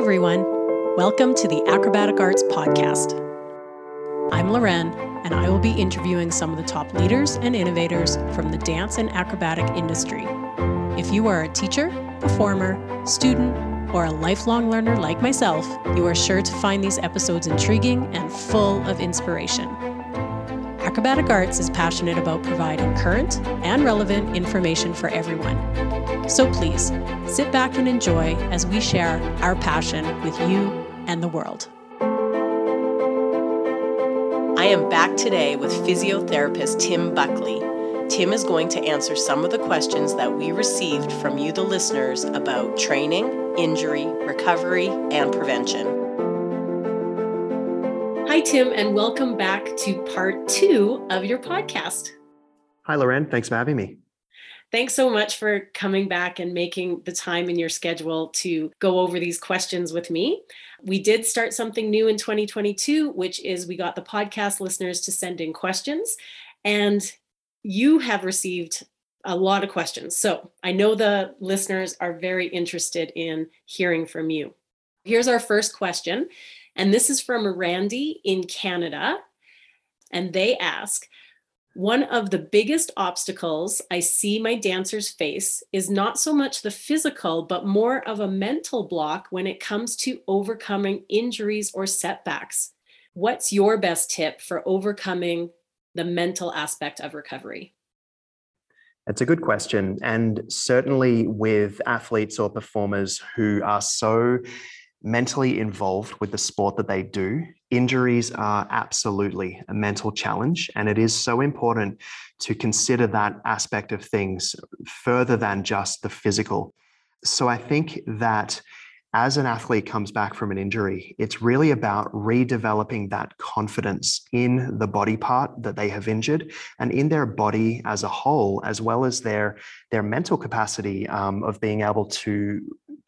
everyone. Welcome to the Acrobatic Arts Podcast. I'm Loren, and I will be interviewing some of the top leaders and innovators from the dance and acrobatic industry. If you are a teacher, performer, student, or a lifelong learner like myself, you are sure to find these episodes intriguing and full of inspiration. Acrobatic Arts is passionate about providing current and relevant information for everyone. So please sit back and enjoy as we share our passion with you and the world. I am back today with physiotherapist Tim Buckley. Tim is going to answer some of the questions that we received from you, the listeners, about training, injury, recovery, and prevention. Hi, Tim, and welcome back to part two of your podcast. Hi, Loren. Thanks for having me. Thanks so much for coming back and making the time in your schedule to go over these questions with me. We did start something new in 2022, which is we got the podcast listeners to send in questions. And you have received a lot of questions. So I know the listeners are very interested in hearing from you. Here's our first question. And this is from Randy in Canada. And they ask, one of the biggest obstacles I see my dancers face is not so much the physical, but more of a mental block when it comes to overcoming injuries or setbacks. What's your best tip for overcoming the mental aspect of recovery? That's a good question. And certainly with athletes or performers who are so mentally involved with the sport that they do, injuries are absolutely a mental challenge. And it is so important to consider that aspect of things further than just the physical. So I think that as an athlete comes back from an injury, it's really about redeveloping that confidence in the body part that they have injured and in their body as a whole, as well as their, their mental capacity um, of being able to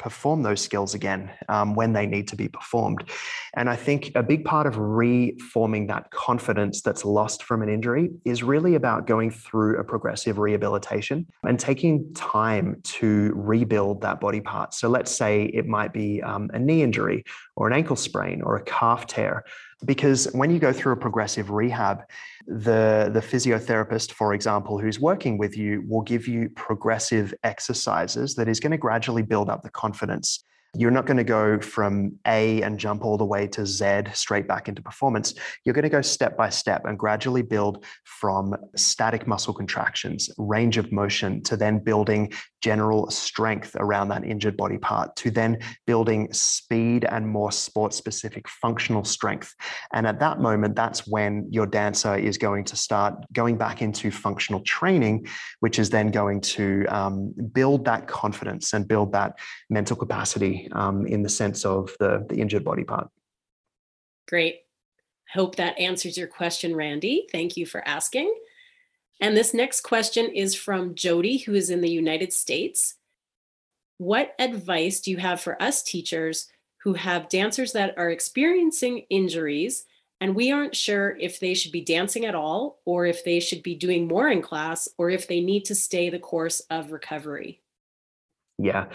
perform those skills again um, when they need to be performed. And I think a big part of reforming that confidence that's lost from an injury is really about going through a progressive rehabilitation and taking time to rebuild that body part. So let's say it might be um, a knee injury or an ankle sprain or a calf tear because when you go through a progressive rehab the the physiotherapist for example who's working with you will give you progressive exercises that is going to gradually build up the confidence you're not going to go from A and jump all the way to Z straight back into performance. You're going to go step by step and gradually build from static muscle contractions, range of motion, to then building general strength around that injured body part, to then building speed and more sport specific functional strength. And at that moment, that's when your dancer is going to start going back into functional training, which is then going to um, build that confidence and build that mental capacity um, in the sense of the, the injured body part. Great. Hope that answers your question, Randy. Thank you for asking. And this next question is from Jody, who is in the United States. What advice do you have for us teachers who have dancers that are experiencing injuries and we aren't sure if they should be dancing at all or if they should be doing more in class or if they need to stay the course of recovery? Yeah.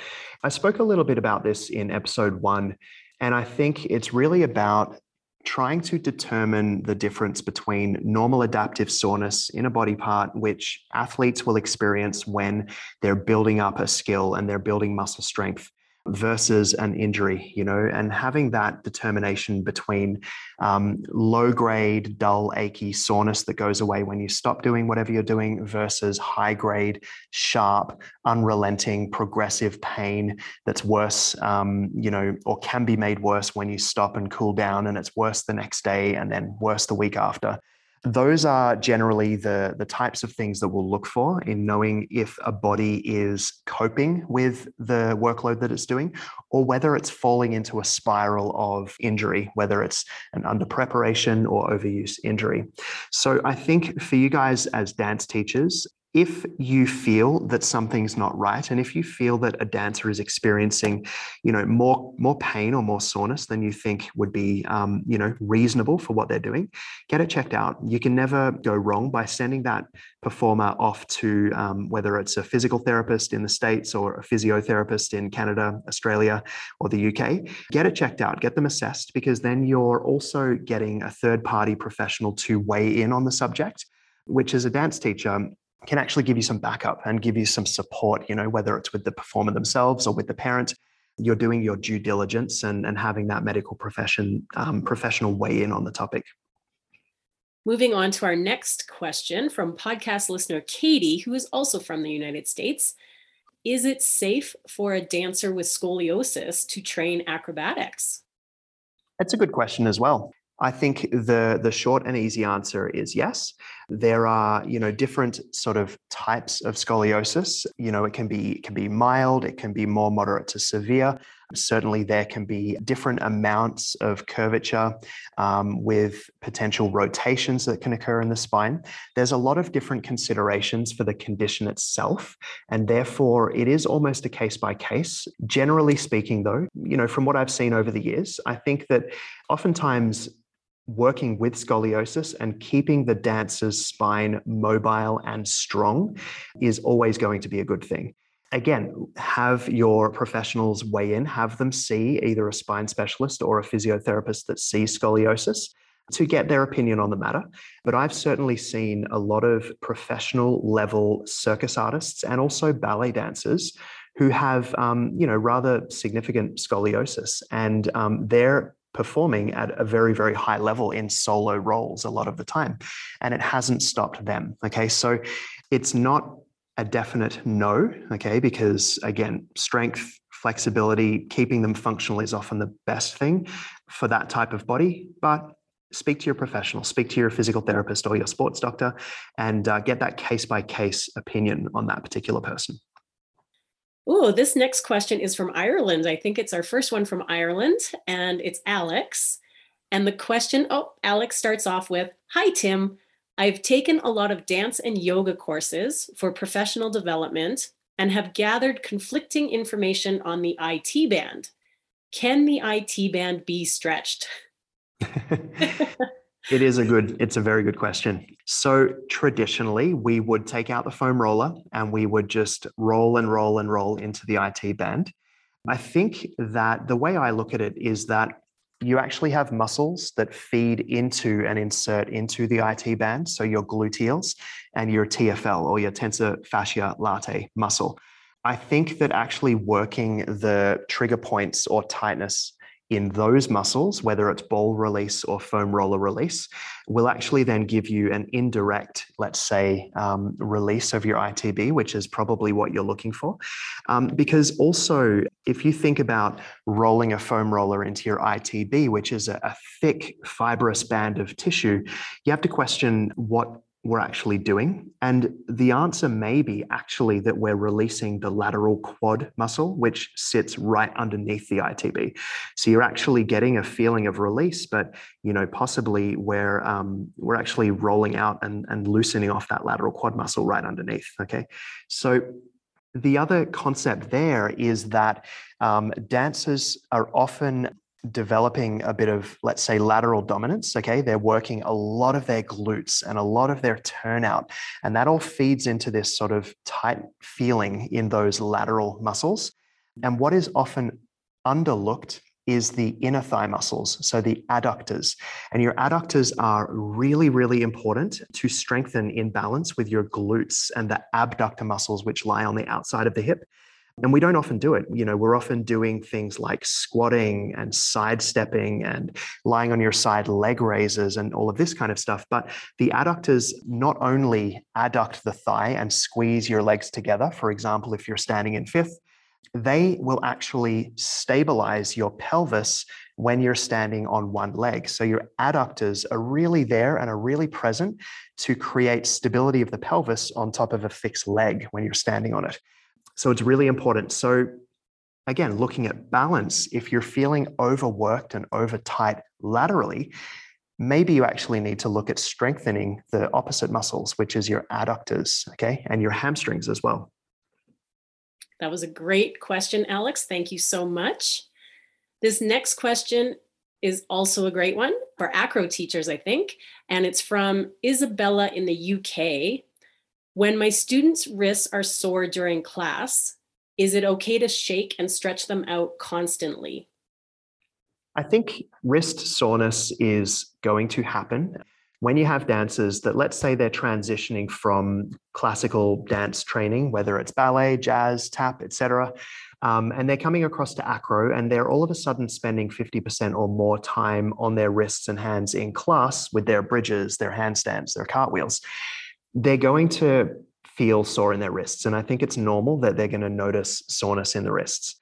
I spoke a little bit about this in episode one, and I think it's really about trying to determine the difference between normal adaptive soreness in a body part, which athletes will experience when they're building up a skill and they're building muscle strength, versus an injury, you know, and having that determination between um, low grade, dull, achy soreness that goes away when you stop doing whatever you're doing versus high grade, sharp, unrelenting, progressive pain that's worse, um, you know, or can be made worse when you stop and cool down and it's worse the next day and then worse the week after those are generally the, the types of things that we'll look for in knowing if a body is coping with the workload that it's doing or whether it's falling into a spiral of injury, whether it's an under preparation or overuse injury. So I think for you guys as dance teachers, if you feel that something's not right and if you feel that a dancer is experiencing you know more more pain or more soreness than you think would be um, you know reasonable for what they're doing get it checked out. You can never go wrong by sending that performer off to um, whether it's a physical therapist in the states or a physiotherapist in canada australia or the uk get it checked out get them assessed because then you're also getting a third party professional to weigh in on the subject which is a dance teacher can actually give you some backup and give you some support, you know, whether it's with the performer themselves or with the parent. You're doing your due diligence and, and having that medical profession um, professional weigh in on the topic. Moving on to our next question from podcast listener Katie, who is also from the United States. Is it safe for a dancer with scoliosis to train acrobatics? That's a good question as well. I think the the short and easy answer is yes. There are you know different sort of types of scoliosis. You know it can be it can be mild, it can be more moderate to severe. Certainly, there can be different amounts of curvature um, with potential rotations that can occur in the spine. There's a lot of different considerations for the condition itself, and therefore it is almost a case by case. Generally speaking, though, you know, from what I've seen over the years, I think that oftentimes working with scoliosis and keeping the dancer's spine mobile and strong is always going to be a good thing. Again, have your professionals weigh in, have them see either a spine specialist or a physiotherapist that sees scoliosis to get their opinion on the matter. But I've certainly seen a lot of professional level circus artists and also ballet dancers who have, um, you know, rather significant scoliosis, and um, they're performing at a very, very high level in solo roles a lot of the time. And it hasn't stopped them. Okay. So it's not a definite no. Okay. Because again, strength, flexibility, keeping them functional is often the best thing for that type of body. But speak to your professional, speak to your physical therapist or your sports doctor, and uh, get that case by case opinion on that particular person. Oh, this next question is from Ireland. I think it's our first one from Ireland, and it's Alex. And the question, oh, Alex starts off with Hi, Tim. I've taken a lot of dance and yoga courses for professional development and have gathered conflicting information on the IT band. Can the IT band be stretched? It is a good, it's a very good question. So traditionally, we would take out the foam roller and we would just roll and roll and roll into the IT band. I think that the way I look at it is that you actually have muscles that feed into and insert into the IT band. So your gluteals and your TFL or your tensor fascia latae muscle. I think that actually working the trigger points or tightness in those muscles, whether it's ball release or foam roller release, will actually then give you an indirect, let's say, um, release of your ITB, which is probably what you're looking for. Um, because also, if you think about rolling a foam roller into your ITB, which is a, a thick fibrous band of tissue, you have to question what we're actually doing? And the answer may be actually that we're releasing the lateral quad muscle, which sits right underneath the ITB. So you're actually getting a feeling of release, but you know possibly we're um, we're actually rolling out and, and loosening off that lateral quad muscle right underneath. Okay, so the other concept there is that um, dancers are often developing a bit of, let's say, lateral dominance. Okay. They're working a lot of their glutes and a lot of their turnout. And that all feeds into this sort of tight feeling in those lateral muscles. And what is often underlooked is the inner thigh muscles, so the adductors. And your adductors are really, really important to strengthen in balance with your glutes and the abductor muscles, which lie on the outside of the hip. And we don't often do it. You know, we're often doing things like squatting and sidestepping and lying on your side leg raises and all of this kind of stuff. But the adductors not only adduct the thigh and squeeze your legs together, for example, if you're standing in fifth, they will actually stabilize your pelvis when you're standing on one leg. So your adductors are really there and are really present to create stability of the pelvis on top of a fixed leg when you're standing on it. So it's really important. So again, looking at balance, if you're feeling overworked and over tight laterally, maybe you actually need to look at strengthening the opposite muscles, which is your adductors, okay, and your hamstrings as well. That was a great question, Alex. Thank you so much. This next question is also a great one for acro teachers, I think. And it's from Isabella in the UK. When my students' wrists are sore during class, is it okay to shake and stretch them out constantly? I think wrist soreness is going to happen when you have dancers that, let's say, they're transitioning from classical dance training, whether it's ballet, jazz, tap, etc., um, and they're coming across to acro and they're all of a sudden spending 50% or more time on their wrists and hands in class with their bridges, their handstands, their cartwheels. They're going to feel sore in their wrists. And I think it's normal that they're going to notice soreness in the wrists.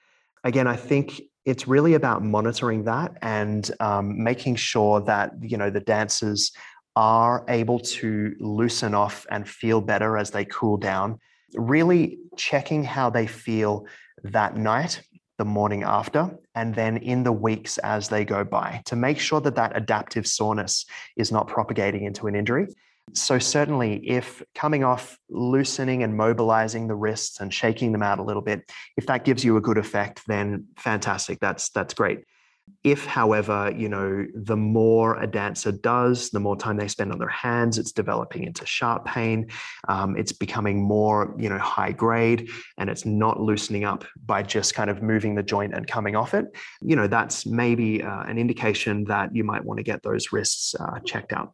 Again, I think it's really about monitoring that and um, making sure that you know the dancers are able to loosen off and feel better as they cool down. Really checking how they feel that night, the morning after, and then in the weeks as they go by to make sure that that adaptive soreness is not propagating into an injury. So, certainly, if coming off loosening and mobilizing the wrists and shaking them out a little bit, if that gives you a good effect, then fantastic. That's that's great. If, however, you know, the more a dancer does, the more time they spend on their hands, it's developing into sharp pain. Um, it's becoming more, you know, high grade, and it's not loosening up by just kind of moving the joint and coming off it. You know, that's maybe uh, an indication that you might want to get those wrists uh, checked out.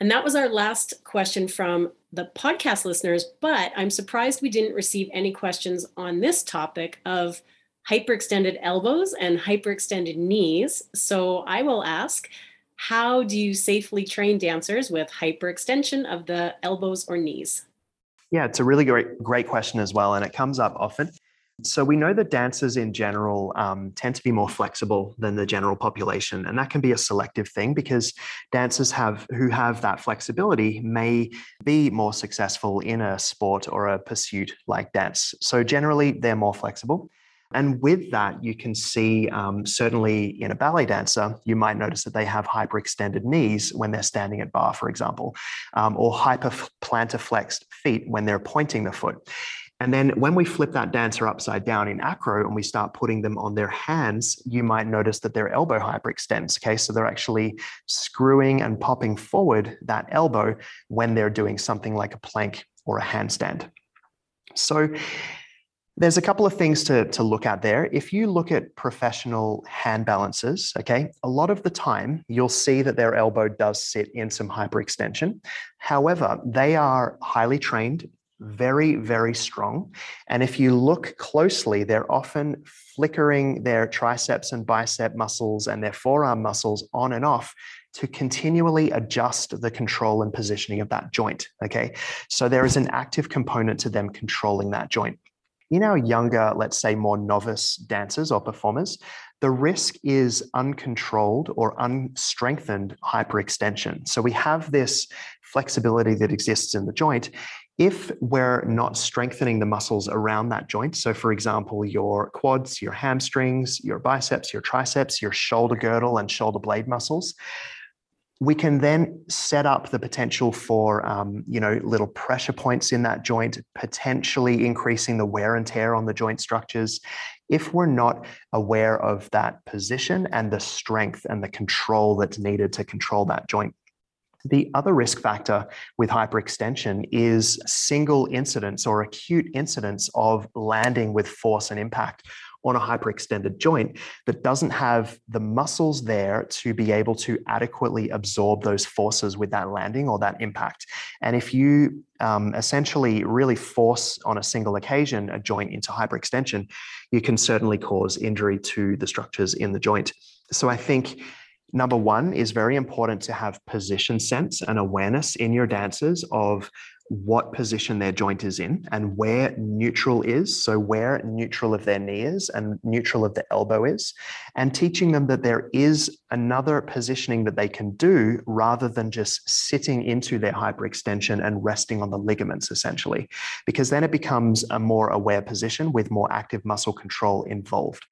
And that was our last question from the podcast listeners, but I'm surprised we didn't receive any questions on this topic of hyperextended elbows and hyperextended knees. So I will ask, how do you safely train dancers with hyperextension of the elbows or knees? Yeah, it's a really great, great question as well, and it comes up often. So we know that dancers in general um, tend to be more flexible than the general population, and that can be a selective thing because dancers have who have that flexibility may be more successful in a sport or a pursuit like dance. So generally, they're more flexible. And with that, you can see um, certainly in a ballet dancer, you might notice that they have hyperextended knees when they're standing at barre, for example, um, or hyperplantar flexed feet when they're pointing the foot. And then when we flip that dancer upside down in acro and we start putting them on their hands, you might notice that their elbow hyperextends. Okay, so they're actually screwing and popping forward that elbow when they're doing something like a plank or a handstand. So there's a couple of things to, to look at there. If you look at professional hand balances, okay, a lot of the time you'll see that their elbow does sit in some hyperextension. However, they are highly trained very, very strong. And if you look closely, they're often flickering their triceps and bicep muscles and their forearm muscles on and off to continually adjust the control and positioning of that joint. Okay. So there is an active component to them controlling that joint. In our younger, let's say more novice dancers or performers, the risk is uncontrolled or unstrengthened hyperextension. So we have this flexibility that exists in the joint if we're not strengthening the muscles around that joint, so for example, your quads, your hamstrings, your biceps, your triceps, your shoulder girdle and shoulder blade muscles, we can then set up the potential for um, you know little pressure points in that joint potentially increasing the wear and tear on the joint structures. If we're not aware of that position and the strength and the control that's needed to control that joint the other risk factor with hyperextension is single incidents or acute incidents of landing with force and impact on a hyperextended joint that doesn't have the muscles there to be able to adequately absorb those forces with that landing or that impact. And if you um, essentially really force on a single occasion a joint into hyperextension, you can certainly cause injury to the structures in the joint. So I think Number one is very important to have position sense and awareness in your dancers of what position their joint is in and where neutral is. So, where neutral of their knee is and neutral of the elbow is, and teaching them that there is another positioning that they can do rather than just sitting into their hyperextension and resting on the ligaments, essentially, because then it becomes a more aware position with more active muscle control involved.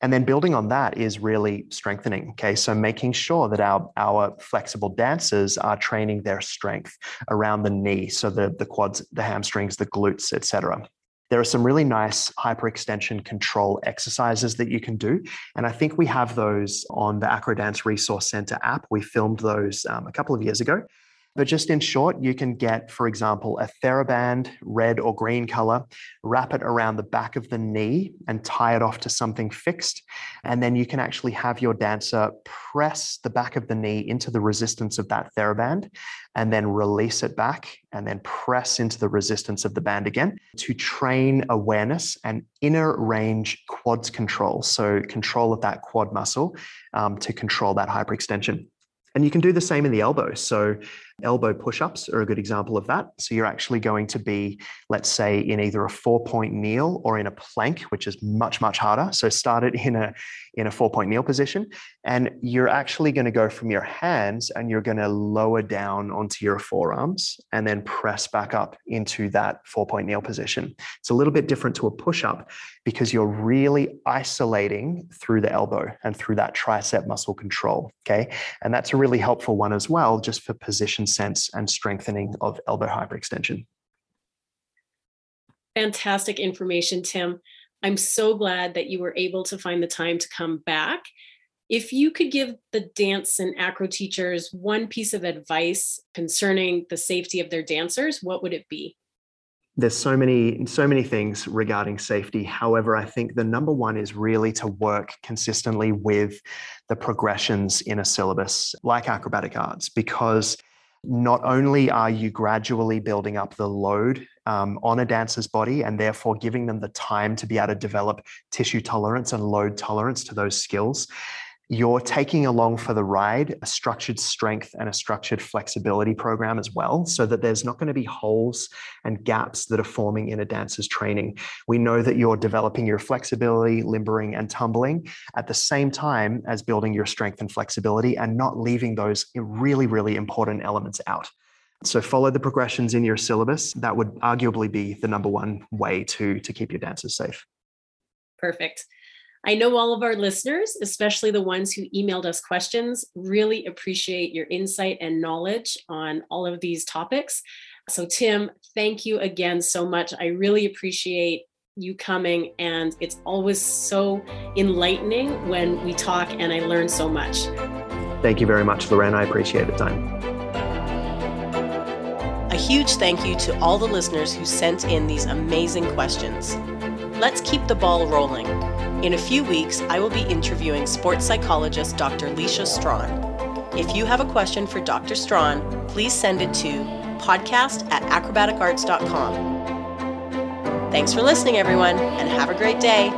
And then building on that is really strengthening. Okay. So making sure that our, our flexible dancers are training their strength around the knee. So the, the quads, the hamstrings, the glutes, etc. There are some really nice hyperextension control exercises that you can do. And I think we have those on the Acrodance Resource Center app. We filmed those um, a couple of years ago. But just in short, you can get, for example, a TheraBand, red or green color, wrap it around the back of the knee and tie it off to something fixed. And then you can actually have your dancer press the back of the knee into the resistance of that TheraBand and then release it back and then press into the resistance of the band again to train awareness and inner range quads control. So, control of that quad muscle um, to control that hyperextension. And you can do the same in the elbow. So, elbow push ups are a good example of that. So, you're actually going to be, let's say, in either a four point kneel or in a plank, which is much, much harder. So, start it in a, in a four point kneel position. And you're actually going to go from your hands and you're going to lower down onto your forearms and then press back up into that four point kneel position. It's a little bit different to a push up because you're really isolating through the elbow and through that tricep muscle control. Okay. And that's a really helpful one as well, just for position sense and strengthening of elbow hyperextension. Fantastic information, Tim. I'm so glad that you were able to find the time to come back. If you could give the dance and acro teachers one piece of advice concerning the safety of their dancers, what would it be? There's so many so many things regarding safety. However, I think the number one is really to work consistently with the progressions in a syllabus like acrobatic arts because not only are you gradually building up the load um, on a dancer's body and therefore giving them the time to be able to develop tissue tolerance and load tolerance to those skills, you're taking along for the ride a structured strength and a structured flexibility program as well, so that there's not going to be holes and gaps that are forming in a dancer's training. We know that you're developing your flexibility, limbering, and tumbling at the same time as building your strength and flexibility and not leaving those really, really important elements out. So follow the progressions in your syllabus. That would arguably be the number one way to, to keep your dancers safe. Perfect. I know all of our listeners, especially the ones who emailed us questions, really appreciate your insight and knowledge on all of these topics. So, Tim, thank you again so much. I really appreciate you coming, and it's always so enlightening when we talk, and I learn so much. Thank you very much, Lorraine. I appreciate the time. A huge thank you to all the listeners who sent in these amazing questions. Let's keep the ball rolling. In a few weeks, I will be interviewing sports psychologist Dr. Leisha Strawn. If you have a question for Dr. Strawn, please send it to podcast at acrobaticarts.com. Thanks for listening, everyone, and have a great day.